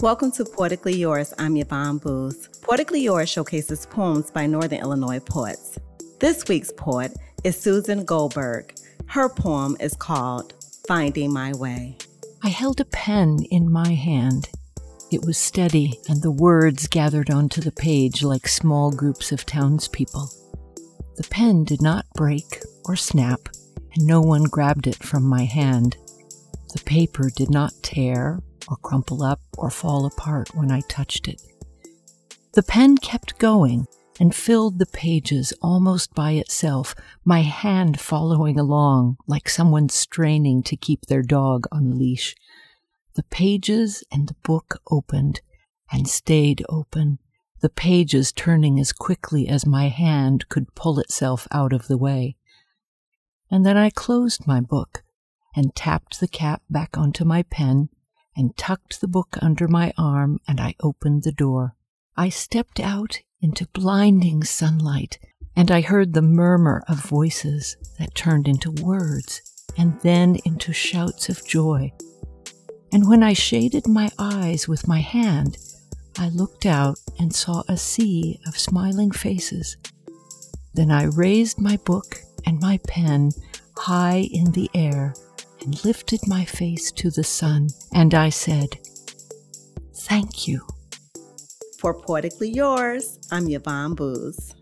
Welcome to Poetically Yours. I'm Yvonne Boose. Poetically Yours showcases poems by Northern Illinois poets. This week's poet is Susan Goldberg. Her poem is called Finding My Way. I held a pen in my hand. It was steady, and the words gathered onto the page like small groups of townspeople. The pen did not break or snap, and no one grabbed it from my hand. The paper did not tear or crumple up or fall apart when I touched it. The pen kept going and filled the pages almost by itself, my hand following along like someone straining to keep their dog on leash. The pages and the book opened and stayed open, the pages turning as quickly as my hand could pull itself out of the way. And then I closed my book and tapped the cap back onto my pen and tucked the book under my arm and I opened the door. I stepped out into blinding sunlight and I heard the murmur of voices that turned into words and then into shouts of joy. And when I shaded my eyes with my hand, I looked out and saw a sea of smiling faces. Then I raised my book and my pen high in the air and lifted my face to the sun, and I said, Thank you. For Poetically Yours, I'm Yvonne Boose.